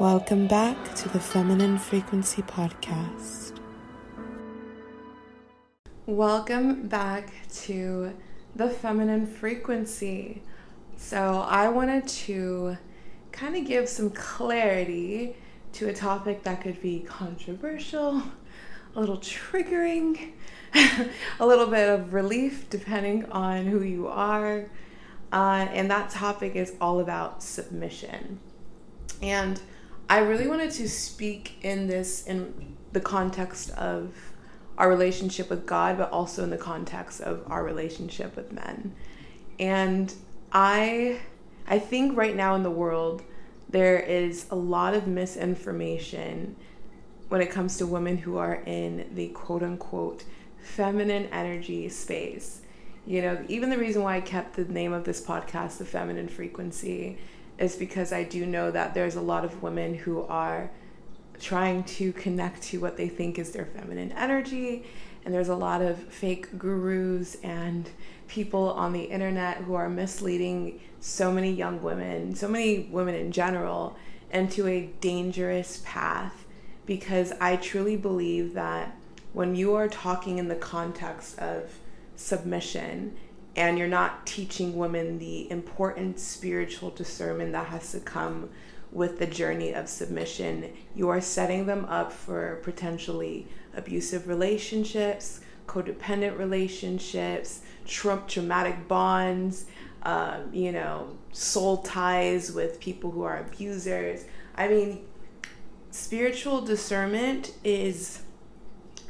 Welcome back to the Feminine Frequency Podcast. Welcome back to the Feminine Frequency. So, I wanted to kind of give some clarity to a topic that could be controversial, a little triggering, a little bit of relief depending on who you are. Uh, and that topic is all about submission. And I really wanted to speak in this in the context of our relationship with God, but also in the context of our relationship with men. And I I think right now in the world there is a lot of misinformation when it comes to women who are in the quote unquote feminine energy space. You know, even the reason why I kept the name of this podcast, The Feminine Frequency, is because I do know that there's a lot of women who are trying to connect to what they think is their feminine energy. And there's a lot of fake gurus and people on the internet who are misleading so many young women, so many women in general, into a dangerous path. Because I truly believe that when you are talking in the context of submission and you're not teaching women the important spiritual discernment that has to come with the journey of submission, you are setting them up for potentially abusive relationships, codependent relationships, trump traumatic bonds, um, you know, soul ties with people who are abusers. I mean, spiritual discernment is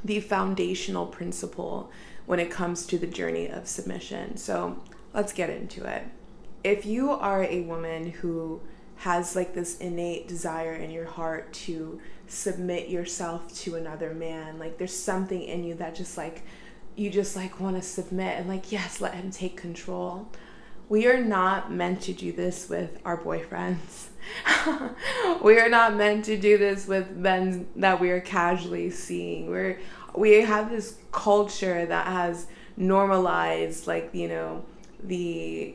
the foundational principle when it comes to the journey of submission. So let's get into it. If you are a woman who has like this innate desire in your heart to submit yourself to another man, like there's something in you that just like you just like want to submit and like yes, let him take control. We are not meant to do this with our boyfriends. we are not meant to do this with men that we are casually seeing. We're we have this culture that has normalized like you know the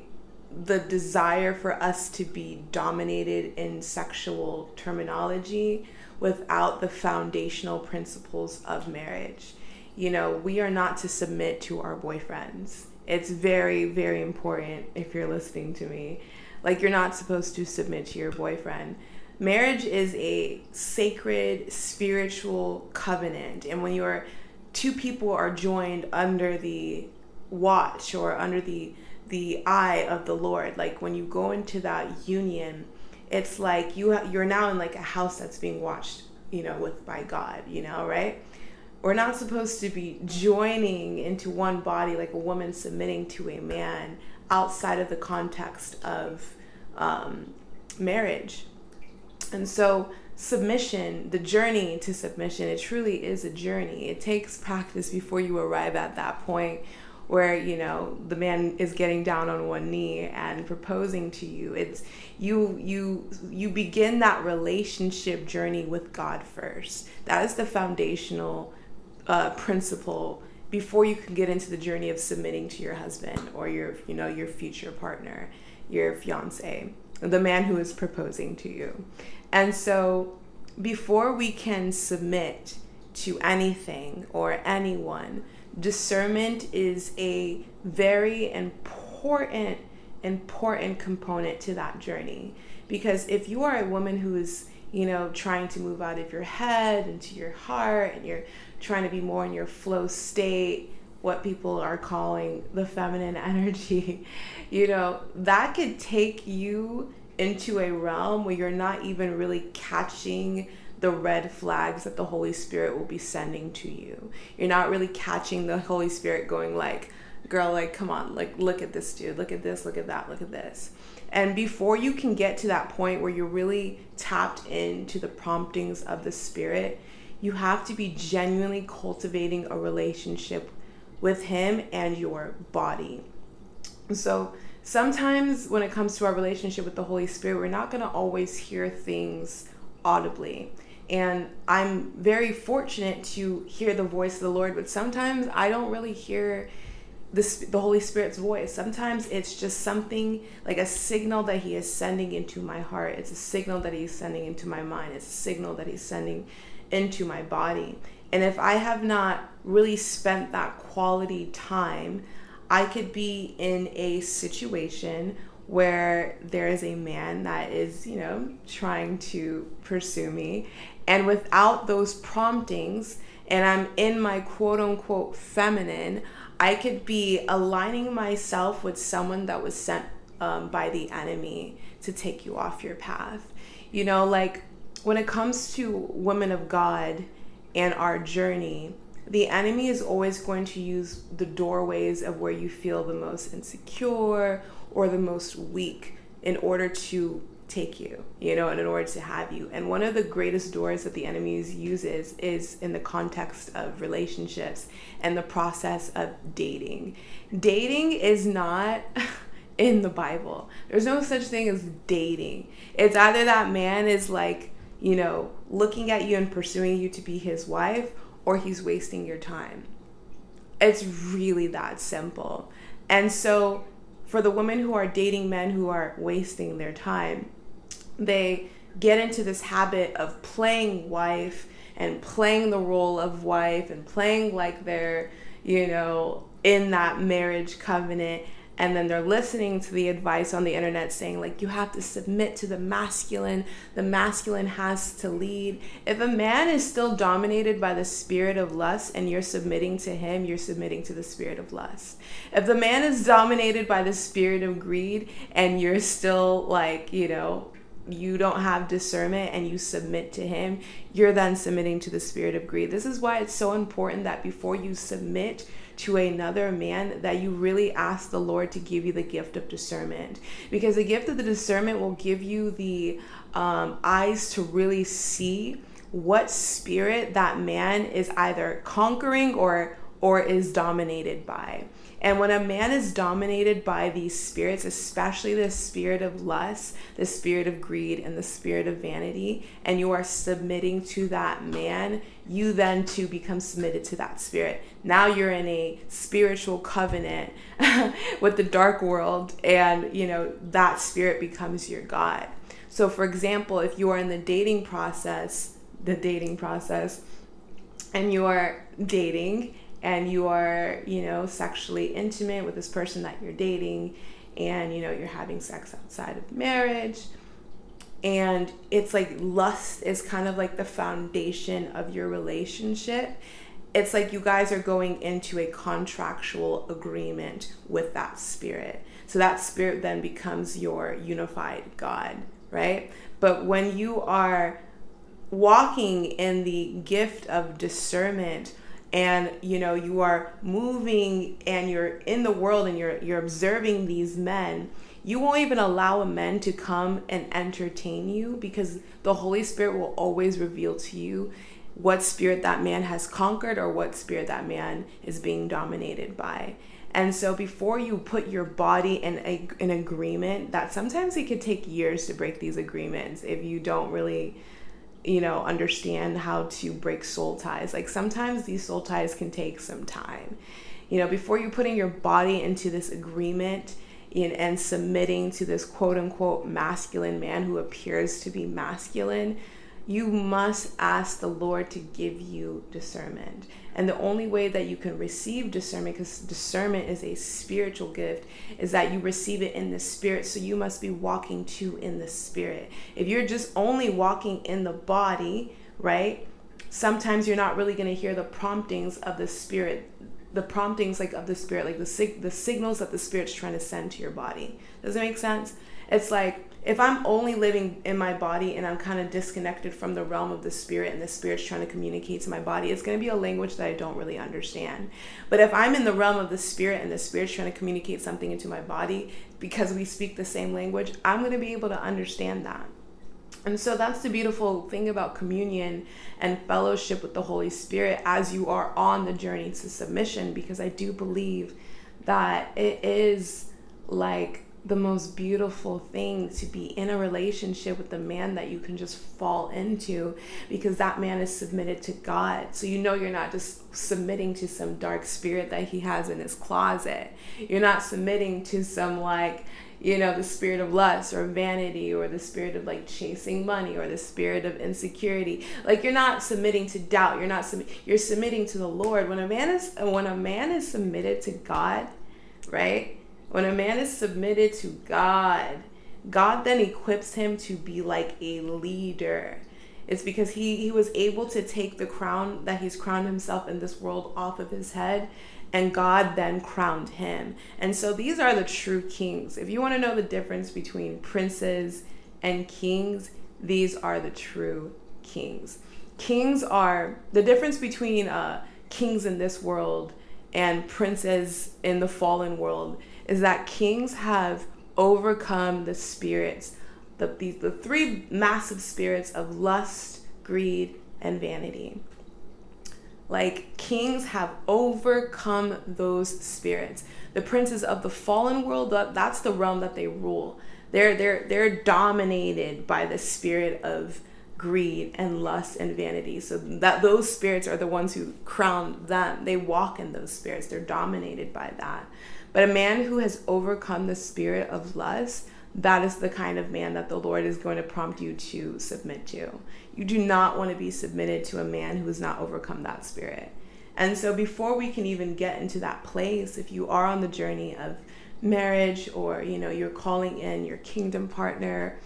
the desire for us to be dominated in sexual terminology without the foundational principles of marriage. You know, we are not to submit to our boyfriends. It's very, very important if you're listening to me. Like, you're not supposed to submit to your boyfriend marriage is a sacred spiritual covenant and when you're two people are joined under the watch or under the the eye of the lord like when you go into that union it's like you ha- you're now in like a house that's being watched you know with by god you know right? We're not supposed to be joining into one body like a woman submitting to a man outside of the context of um, marriage and so, submission, the journey to submission, it truly is a journey. It takes practice before you arrive at that point where you know the man is getting down on one knee and proposing to you. It's you you you begin that relationship journey with god first. That is the foundational uh, principle before you can get into the journey of submitting to your husband or your you know your future partner your fiance the man who is proposing to you and so, before we can submit to anything or anyone, discernment is a very important important component to that journey. Because if you are a woman who is you know trying to move out of your head into your heart and you're trying to be more in your flow state what people are calling the feminine energy you know that could take you into a realm where you're not even really catching the red flags that the Holy Spirit will be sending to you. You're not really catching the Holy Spirit going like, girl, like, come on, like, look at this dude, look at this, look at that, look at this. And before you can get to that point where you're really tapped into the promptings of the Spirit, you have to be genuinely cultivating a relationship with Him and your body. So, sometimes when it comes to our relationship with the Holy Spirit, we're not going to always hear things audibly. And I'm very fortunate to hear the voice of the Lord, but sometimes I don't really hear the, the Holy Spirit's voice. Sometimes it's just something like a signal that He is sending into my heart. It's a signal that He's sending into my mind. It's a signal that He's sending into my body. And if I have not really spent that quality time, I could be in a situation where there is a man that is, you know, trying to pursue me. And without those promptings, and I'm in my quote unquote feminine, I could be aligning myself with someone that was sent um, by the enemy to take you off your path. You know, like when it comes to women of God and our journey, the enemy is always going to use the doorways of where you feel the most insecure or the most weak in order to take you, you know, and in order to have you. And one of the greatest doors that the enemy uses is in the context of relationships and the process of dating. Dating is not in the Bible. There's no such thing as dating. It's either that man is like, you know, looking at you and pursuing you to be his wife or he's wasting your time. It's really that simple. And so for the women who are dating men who are wasting their time, they get into this habit of playing wife and playing the role of wife and playing like they're, you know, in that marriage covenant and then they're listening to the advice on the internet saying like you have to submit to the masculine. The masculine has to lead. If a man is still dominated by the spirit of lust and you're submitting to him you're submitting to the spirit of lust. If the man is dominated by the spirit of greed and you're still like you know you don't have discernment and you submit to him, you're then submitting to the spirit of greed. This is why it's so important that before you submit to another man that you really ask the Lord to give you the gift of discernment because the gift of the discernment will give you the um, eyes to really see what spirit that man is either conquering or or is dominated by. And when a man is dominated by these spirits, especially the spirit of lust, the spirit of greed, and the spirit of vanity, and you are submitting to that man, you then too become submitted to that spirit. Now you're in a spiritual covenant with the dark world, and you know that spirit becomes your God. So, for example, if you are in the dating process, the dating process, and you are dating and you are, you know, sexually intimate with this person that you're dating and, you know, you're having sex outside of marriage. And it's like lust is kind of like the foundation of your relationship. It's like you guys are going into a contractual agreement with that spirit. So that spirit then becomes your unified God, right? But when you are walking in the gift of discernment, and you know you are moving and you're in the world and you're you're observing these men you won't even allow a man to come and entertain you because the holy spirit will always reveal to you what spirit that man has conquered or what spirit that man is being dominated by. And so before you put your body in a, an agreement that sometimes it could take years to break these agreements if you don't really you know, understand how to break soul ties. Like sometimes these soul ties can take some time. You know, before you're putting your body into this agreement in, and submitting to this quote unquote masculine man who appears to be masculine, you must ask the Lord to give you discernment. And the only way that you can receive discernment, because discernment is a spiritual gift, is that you receive it in the spirit. So you must be walking too in the spirit. If you're just only walking in the body, right? Sometimes you're not really going to hear the promptings of the spirit the promptings like of the spirit like the sig- the signals that the spirit's trying to send to your body does it make sense it's like if I'm only living in my body and I'm kind of disconnected from the realm of the spirit and the spirit's trying to communicate to my body, it's going to be a language that I don't really understand. But if I'm in the realm of the spirit and the spirit's trying to communicate something into my body because we speak the same language, I'm going to be able to understand that. And so that's the beautiful thing about communion and fellowship with the Holy Spirit as you are on the journey to submission, because I do believe that it is like the most beautiful thing to be in a relationship with a man that you can just fall into because that man is submitted to God. So you know you're not just submitting to some dark spirit that he has in his closet. You're not submitting to some like you know the spirit of lust or vanity or the spirit of like chasing money or the spirit of insecurity like you're not submitting to doubt you're not sub- you're submitting to the lord when a man is when a man is submitted to god right when a man is submitted to god god then equips him to be like a leader it's because he he was able to take the crown that he's crowned himself in this world off of his head and God then crowned him. And so these are the true kings. If you want to know the difference between princes and kings, these are the true kings. Kings are the difference between uh, kings in this world and princes in the fallen world is that kings have overcome the spirits, the, the, the three massive spirits of lust, greed, and vanity. Like kings have overcome those spirits. The princes of the fallen world, that's the realm that they rule. They're they're they're dominated by the spirit of greed and lust and vanity. So that those spirits are the ones who crown them. They walk in those spirits. They're dominated by that. But a man who has overcome the spirit of lust, that is the kind of man that the Lord is going to prompt you to submit to. You do not want to be submitted to a man who has not overcome that spirit. And so, before we can even get into that place, if you are on the journey of marriage or you know you're calling in your kingdom partner,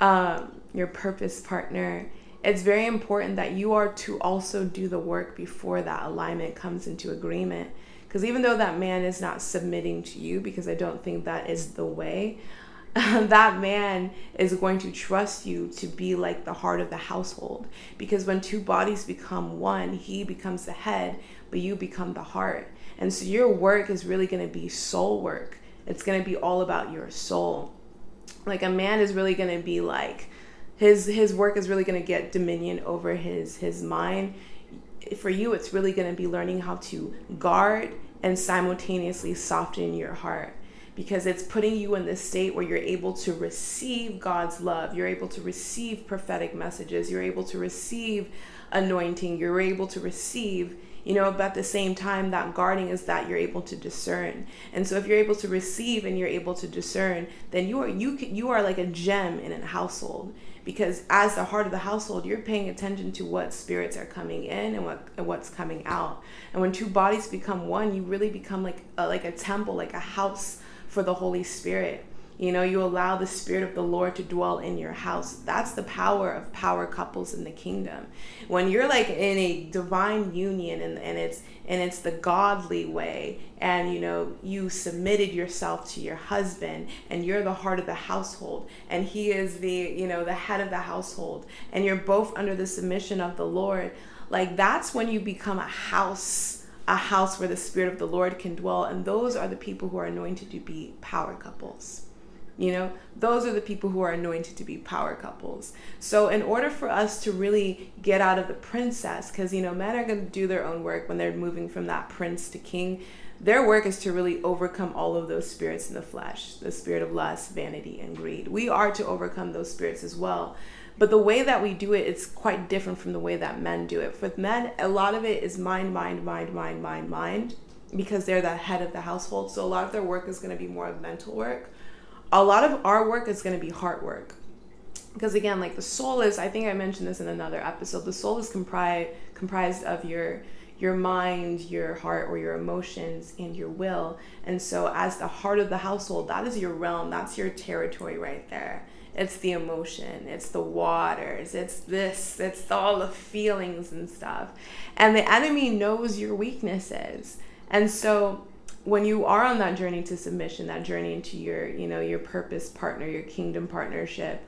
um, your purpose partner, it's very important that you are to also do the work before that alignment comes into agreement. Because even though that man is not submitting to you, because I don't think that is the way, that man is going to trust you to be like the heart of the household. Because when two bodies become one, he becomes the head, but you become the heart. And so your work is really going to be soul work. It's going to be all about your soul. Like a man is really going to be like his his work is really going to get dominion over his his mind. For you it's really going to be learning how to guard and simultaneously soften your heart because it's putting you in this state where you're able to receive God's love. You're able to receive prophetic messages. You're able to receive anointing. You're able to receive, you know, but at the same time, that guarding is that you're able to discern. And so if you're able to receive and you're able to discern, then you are you you are like a gem in a household because as the heart of the household you're paying attention to what spirits are coming in and what and what's coming out and when two bodies become one you really become like a, like a temple like a house for the Holy Spirit. You know, you allow the Spirit of the Lord to dwell in your house. That's the power of power couples in the kingdom. When you're like in a divine union and, and it's and it's the godly way, and you know, you submitted yourself to your husband and you're the heart of the household, and he is the, you know, the head of the household, and you're both under the submission of the Lord, like that's when you become a house a house where the Spirit of the Lord can dwell. And those are the people who are anointed to be power couples. You know, those are the people who are anointed to be power couples. So, in order for us to really get out of the princess, because, you know, men are going to do their own work when they're moving from that prince to king, their work is to really overcome all of those spirits in the flesh the spirit of lust, vanity, and greed. We are to overcome those spirits as well. But the way that we do it, it's quite different from the way that men do it. For men, a lot of it is mind, mind, mind, mind, mind, mind, because they're the head of the household. So a lot of their work is going to be more of mental work. A lot of our work is going to be heart work. Because again, like the soul is, I think I mentioned this in another episode, the soul is comprised comprised of your your mind, your heart, or your emotions, and your will. And so, as the heart of the household, that is your realm, that's your territory right there it's the emotion, it's the waters, it's this, it's all the feelings and stuff. And the enemy knows your weaknesses. And so when you are on that journey to submission, that journey into your, you know, your purpose partner, your kingdom partnership,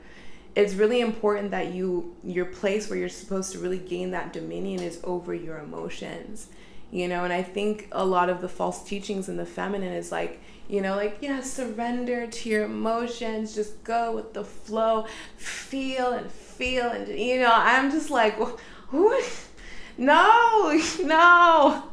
it's really important that you your place where you're supposed to really gain that dominion is over your emotions. You know, and I think a lot of the false teachings in the feminine is like you know, like, yeah, surrender to your emotions, just go with the flow, feel and feel. And, you know, I'm just like, what? No, no.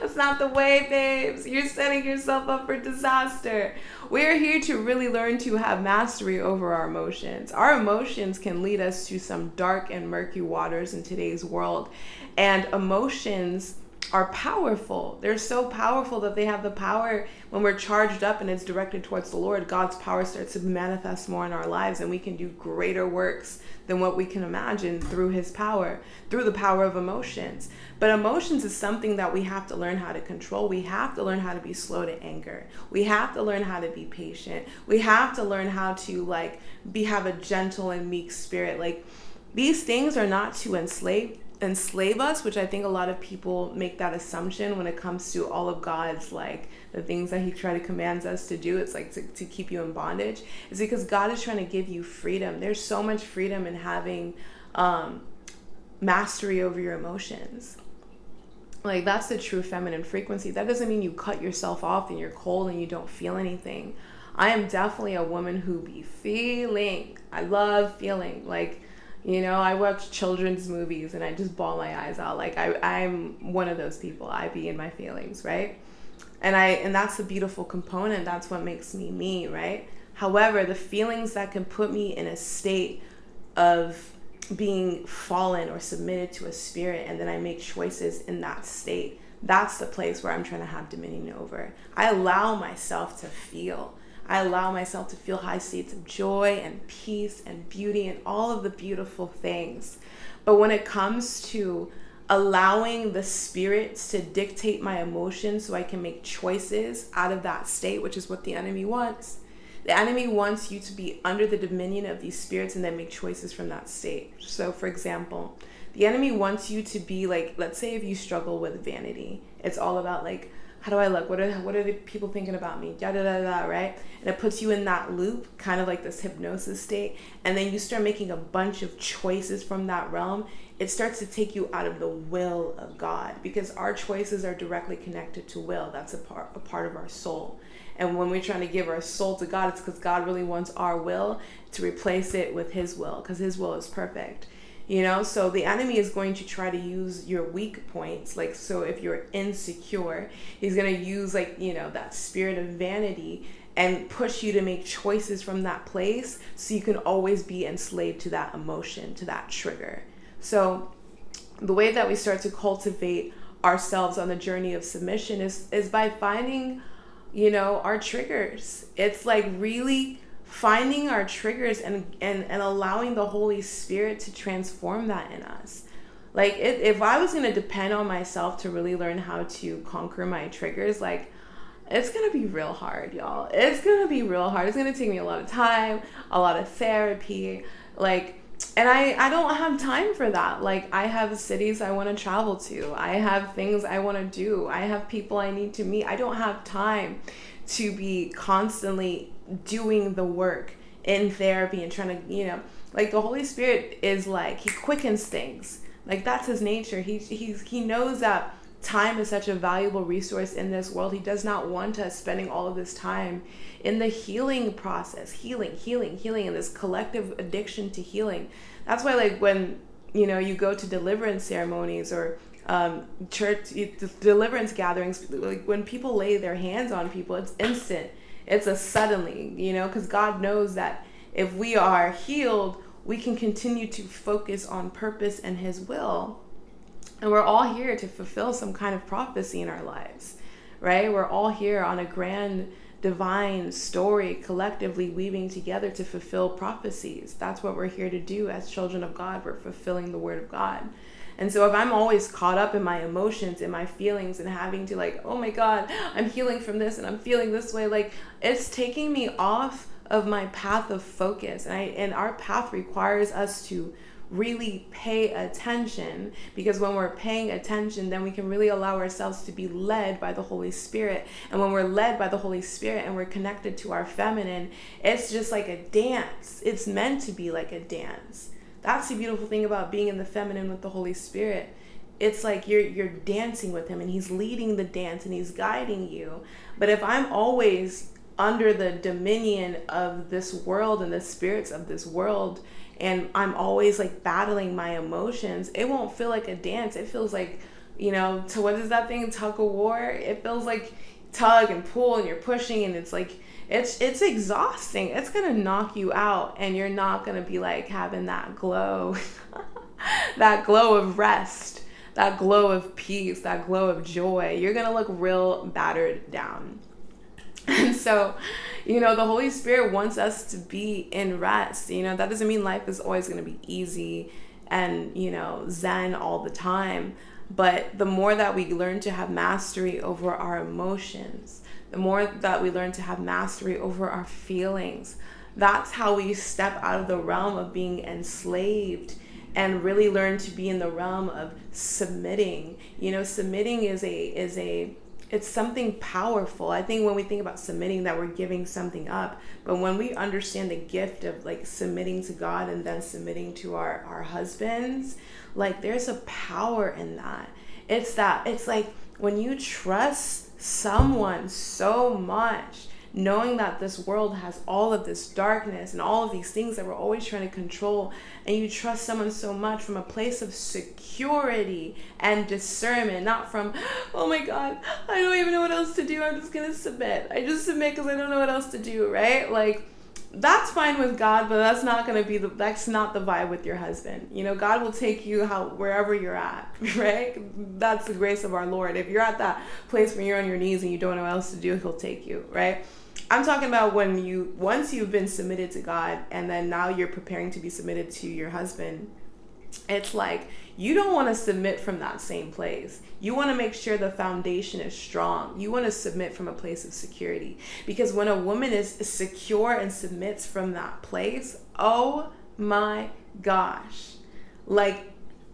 That's not the way, babes. You're setting yourself up for disaster. We're here to really learn to have mastery over our emotions. Our emotions can lead us to some dark and murky waters in today's world. And emotions are powerful. They're so powerful that they have the power when we're charged up and it's directed towards the Lord. God's power starts to manifest more in our lives, and we can do greater works than what we can imagine through His power, through the power of emotions. But emotions is something that we have to learn how to control. We have to learn how to be slow to anger. We have to learn how to be patient. We have to learn how to like be have a gentle and meek spirit. Like these things are not to enslave enslave us, which I think a lot of people make that assumption when it comes to all of God's like the things that He try to commands us to do. It's like to, to keep you in bondage. Is because God is trying to give you freedom. There's so much freedom in having um, mastery over your emotions. Like that's the true feminine frequency. That doesn't mean you cut yourself off and you're cold and you don't feel anything. I am definitely a woman who be feeling. I love feeling like you know, I watch children's movies and I just bawl my eyes out. Like I, I'm one of those people. I be in my feelings, right? And I and that's the beautiful component. That's what makes me me, right? However, the feelings that can put me in a state of being fallen or submitted to a spirit and then I make choices in that state. That's the place where I'm trying to have dominion over. I allow myself to feel. I allow myself to feel high states of joy and peace and beauty and all of the beautiful things. But when it comes to allowing the spirits to dictate my emotions so I can make choices out of that state, which is what the enemy wants. The enemy wants you to be under the dominion of these spirits and then make choices from that state. So, for example, the enemy wants you to be like, let's say if you struggle with vanity, it's all about like, how do I look? What are what are the people thinking about me? Da da da da, right? And it puts you in that loop, kind of like this hypnosis state, and then you start making a bunch of choices from that realm. It starts to take you out of the will of God because our choices are directly connected to will. That's a part a part of our soul. And when we're trying to give our soul to God, it's because God really wants our will to replace it with His will because His will is perfect you know? So the enemy is going to try to use your weak points like so if you're insecure he's going to use like you know that spirit of vanity and push you to make choices from that place so you can always be enslaved to that emotion to that trigger. So the way that we start to cultivate ourselves on the journey of submission is is by finding you know our triggers. It's like really finding our triggers and, and, and allowing the Holy Spirit to transform that in us. Like, if, if I was going to depend on myself to really learn how to conquer my triggers, like, it's gonna be real hard, y'all. It's gonna be real hard. It's gonna take me a lot of time, a lot of therapy, like, and I I don't have time for that. Like, I have cities I want to travel to. I have things I want to do. I have people I need to meet. I don't have time to be constantly doing the work in therapy and trying to, you know, like the Holy Spirit is like he quickens things. Like that's his nature. He he's he knows that time is such a valuable resource in this world. He does not want us spending all of this time in the healing process, healing, healing, healing, and this collective addiction to healing. That's why, like, when you know you go to deliverance ceremonies or um, church deliverance gatherings, like when people lay their hands on people, it's instant it's a suddenly, you know, because God knows that if we are healed, we can continue to focus on purpose and His will. And we're all here to fulfill some kind of prophecy in our lives, right? We're all here on a grand divine story, collectively weaving together to fulfill prophecies. That's what we're here to do as children of God. We're fulfilling the word of God. And so if I'm always caught up in my emotions and my feelings and having to like, oh my God, I'm healing from this and I'm feeling this way, like it's taking me off of my path of focus. And I and our path requires us to really pay attention because when we're paying attention then we can really allow ourselves to be led by the holy spirit. And when we're led by the holy spirit and we're connected to our feminine it's just like a dance. It's meant to be like a dance that's the beautiful thing about being in the feminine with the Holy Spirit. It's like you're you're dancing with him and he's leading the dance and he's guiding you. But if I'm always under the dominion of this world and the spirits of this world and I'm always like battling my emotions, it won't feel like a dance. It feels like, you know, to what is that thing? Tug of war? It feels like tug and pull and you're pushing and it's like it's it's exhausting. It's gonna knock you out and you're not gonna be like having that glow, that glow of rest, that glow of peace, that glow of joy. You're gonna look real battered down. And so, you know, the Holy Spirit wants us to be in rest. You know, that doesn't mean life is always to be easy and, you know, zen all the time. But the more that we learn to have mastery over our emotions, the more that we learn to have mastery over our feelings, that's how we step out of the realm of being enslaved and really learn to be in the realm of submitting. You know, submitting is a is a it's something powerful. I think when we think about submitting that we're giving something up, but when we understand the gift of like submitting to God and then submitting to our our husbands, like there's a power in that. It's that it's like when you trust someone so much knowing that this world has all of this darkness and all of these things that we're always trying to control, and you trust someone so much from a place of security and discernment, not from, oh my God, I don't even know what else to do. I'm just gonna submit. I just submit because I don't know what else to do, right? Like, that's fine with God, but that's not to be the that's not the vibe with your husband. You know, God will take you how wherever you're at, right? That's the grace of our Lord. If you're at that place where you're on your knees and you don't know what else to do, he'll take you, right? I'm talking about when you once you've been submitted to God and then now you're preparing to be submitted to your husband. It's like you don't want to submit from that same place. You want to make sure the foundation is strong. You want to submit from a place of security. Because when a woman is secure and submits from that place, oh my gosh. Like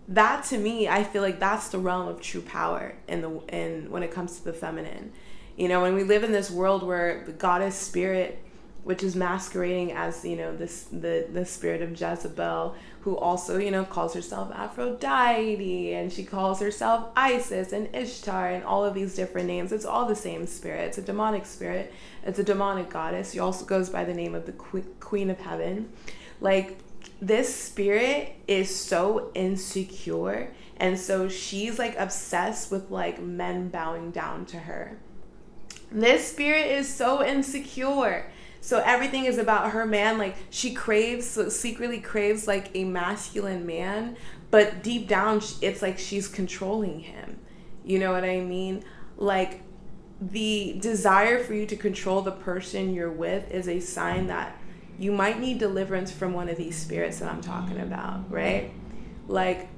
that to me, I feel like that's the realm of true power in the in when it comes to the feminine you know, when we live in this world where the goddess spirit, which is masquerading as, you know, this the the spirit of Jezebel, who also, you know, calls herself Aphrodite and she calls herself Isis and Ishtar and all of these different names. It's all the same spirit. It's a demonic spirit. It's a demonic goddess. She also goes by the name of the Queen of Heaven. Like this spirit is so insecure and so she's like obsessed with like men bowing down to her this spirit is so insecure. So everything is about her man. Like she craves, secretly craves like a masculine man, but deep down, it's like she's controlling him. You know what I mean? Like the desire for you to control the person you're with is a sign that you might need deliverance from one of these spirits that I'm talking about, right? Like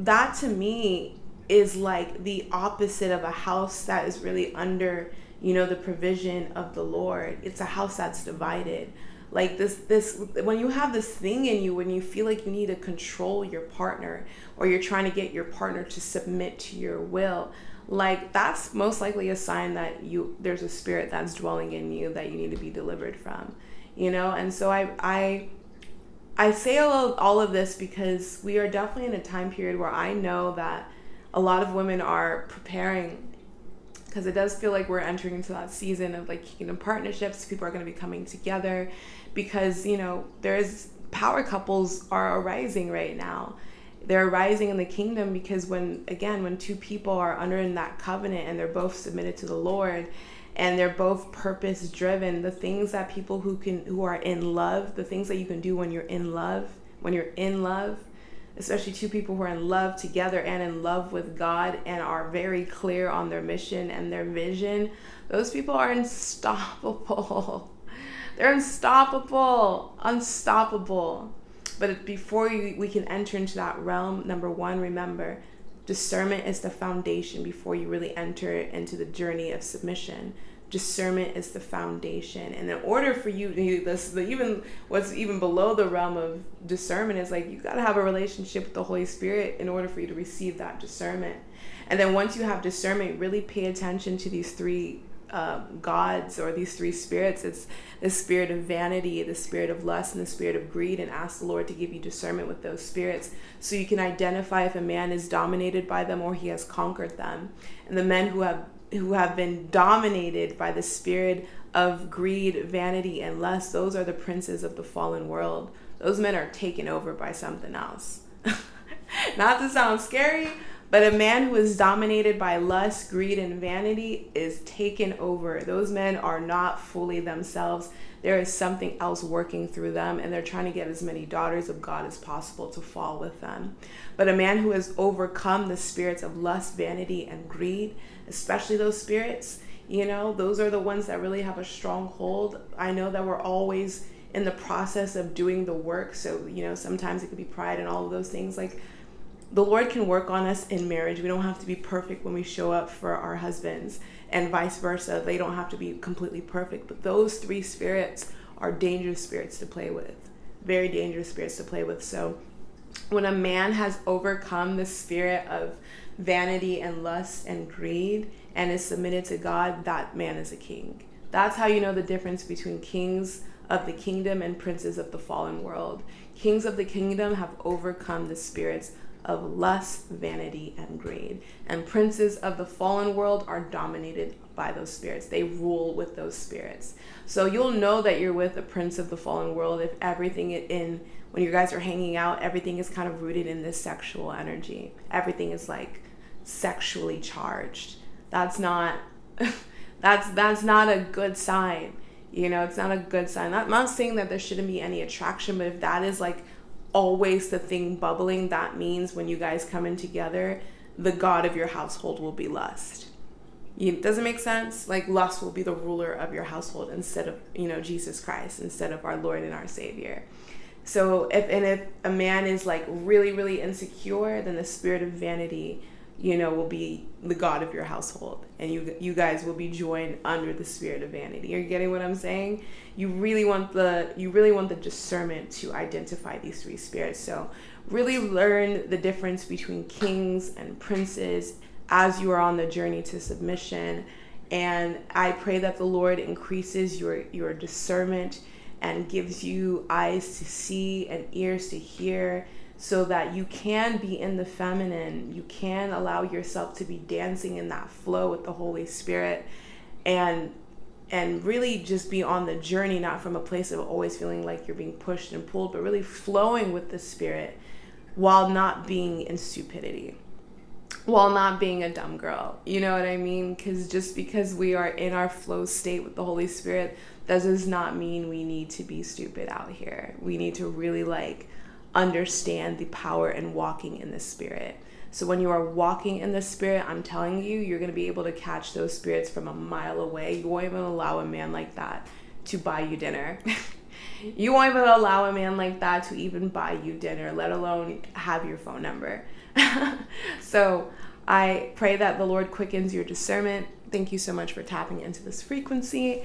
that to me is like the opposite of a house that is really under you know the provision of the lord it's a house that's divided. Like this this when you have this thing in you when you feel like you need to control your partner or you're trying to get your partner to submit to your will like that's most likely a sign that you there's a spirit that's dwelling in you that you need to be delivered from you know? And so i i i say all all of this because we are definitely in a time period where i know that a lot of women are preparing because it does feel like we're entering into that season of like kingdom partnerships. People are going to be coming together because, you know, there's power couples are arising right now. They're arising in the kingdom because when, again, when two people are under in that covenant and they're both submitted to the Lord and they're both purpose driven, the things that people who can, who are in love, the things that you can do when you're in love, when you're in love, especially two people who are in love together and in love with God and are very clear on their mission and their vision, those people are unstoppable. They're unstoppable, unstoppable. But before you, we can enter into that realm, number one, remember discernment is the foundation before you really enter into the journey of submission discernment is the foundation. And in order for you this the even what's even below the realm of discernment is like you got to have a relationship with the holy spirit in order for you to receive that discernment. And then once you have discernment really pay attention to these three um, gods or these three spirits. It's the spirit of vanity the spirit of lust and the spirit of greed and ask the lord to give you discernment with those spirits so you can identify if a man is dominated by them or he has conquered them. And the men who have who have been dominated by the spirit of greed, vanity, and lust, those are the princes of the fallen world. those men are taken over by something else. Not to sound scary, but a man who is dominated by lust, greed, and vanity is taken over. Those men are not fully themselves. There is something else working through them, and they're trying to get as many daughters of God as possible to fall with them. But a man who has overcome the spirits of lust, vanity, and greed, especially those spirits, you know, those are the ones that really have a strong hold. I know that we're always in the process of doing the work. So, you know, sometimes it could be pride and all of those things. Like, the Lord can work on us in marriage. We don't have to be perfect when we show up for our husbands, and vice versa. They don't have to be completely perfect. But those three spirits are dangerous spirits to play with, very dangerous spirits to play with. So, when a man has overcome the spirit of vanity and lust and greed and is submitted to God, that man is a king. That's how you know the difference between kings of the kingdom and princes of the fallen world. Kings of the kingdom have overcome the spirits of lust, vanity, and greed. And princes of the fallen world are dominated by those spirits. They rule with those spirits. So you'll know that you're with a prince of the fallen world if everything in when you guys are hanging out, everything is kind of rooted in this sexual energy. Everything is like sexually charged. That's not that's that's not a good sign. You know, it's not a good sign. I'm not saying that there shouldn't be any attraction, but if that is like always the thing bubbling, that means when you guys come in together, the God of your household will be lust. It doesn't make sense. Like lust will be the ruler of your household instead of, you know, Jesus Christ, instead of our Lord and our Savior. So if and if a man is like really, really insecure, then the spirit of vanity you know, will be the God of your household, and you you guys will be joined under the spirit of vanity. You're getting what I'm saying? You really want the you really want the discernment to identify these three spirits. So really learn the difference between kings and princes as you are on the journey to submission. And I pray that the Lord increases your your discernment and gives you eyes to see and ears to hear so that you can be in the feminine. You can allow yourself to be dancing in that flow with the Holy Spirit and and really just be on the journey not from a place of always feeling like you're being pushed and pulled but really flowing with the spirit while not being in stupidity while not being a dumb girl you know what i mean because just because we are in our flow state with the holy spirit that does not mean we need to be stupid out here we need to really like understand the power in walking in the spirit. So when you are walking in the spirit, I'm telling you, you're going to be able to catch those spirits from a mile away. You won't even allow a man like that to buy you dinner. you won't even allow a man like that to even buy you dinner, let alone have your phone number. so I pray that the Lord quickens your discernment. Thank you so much for tapping into this frequency,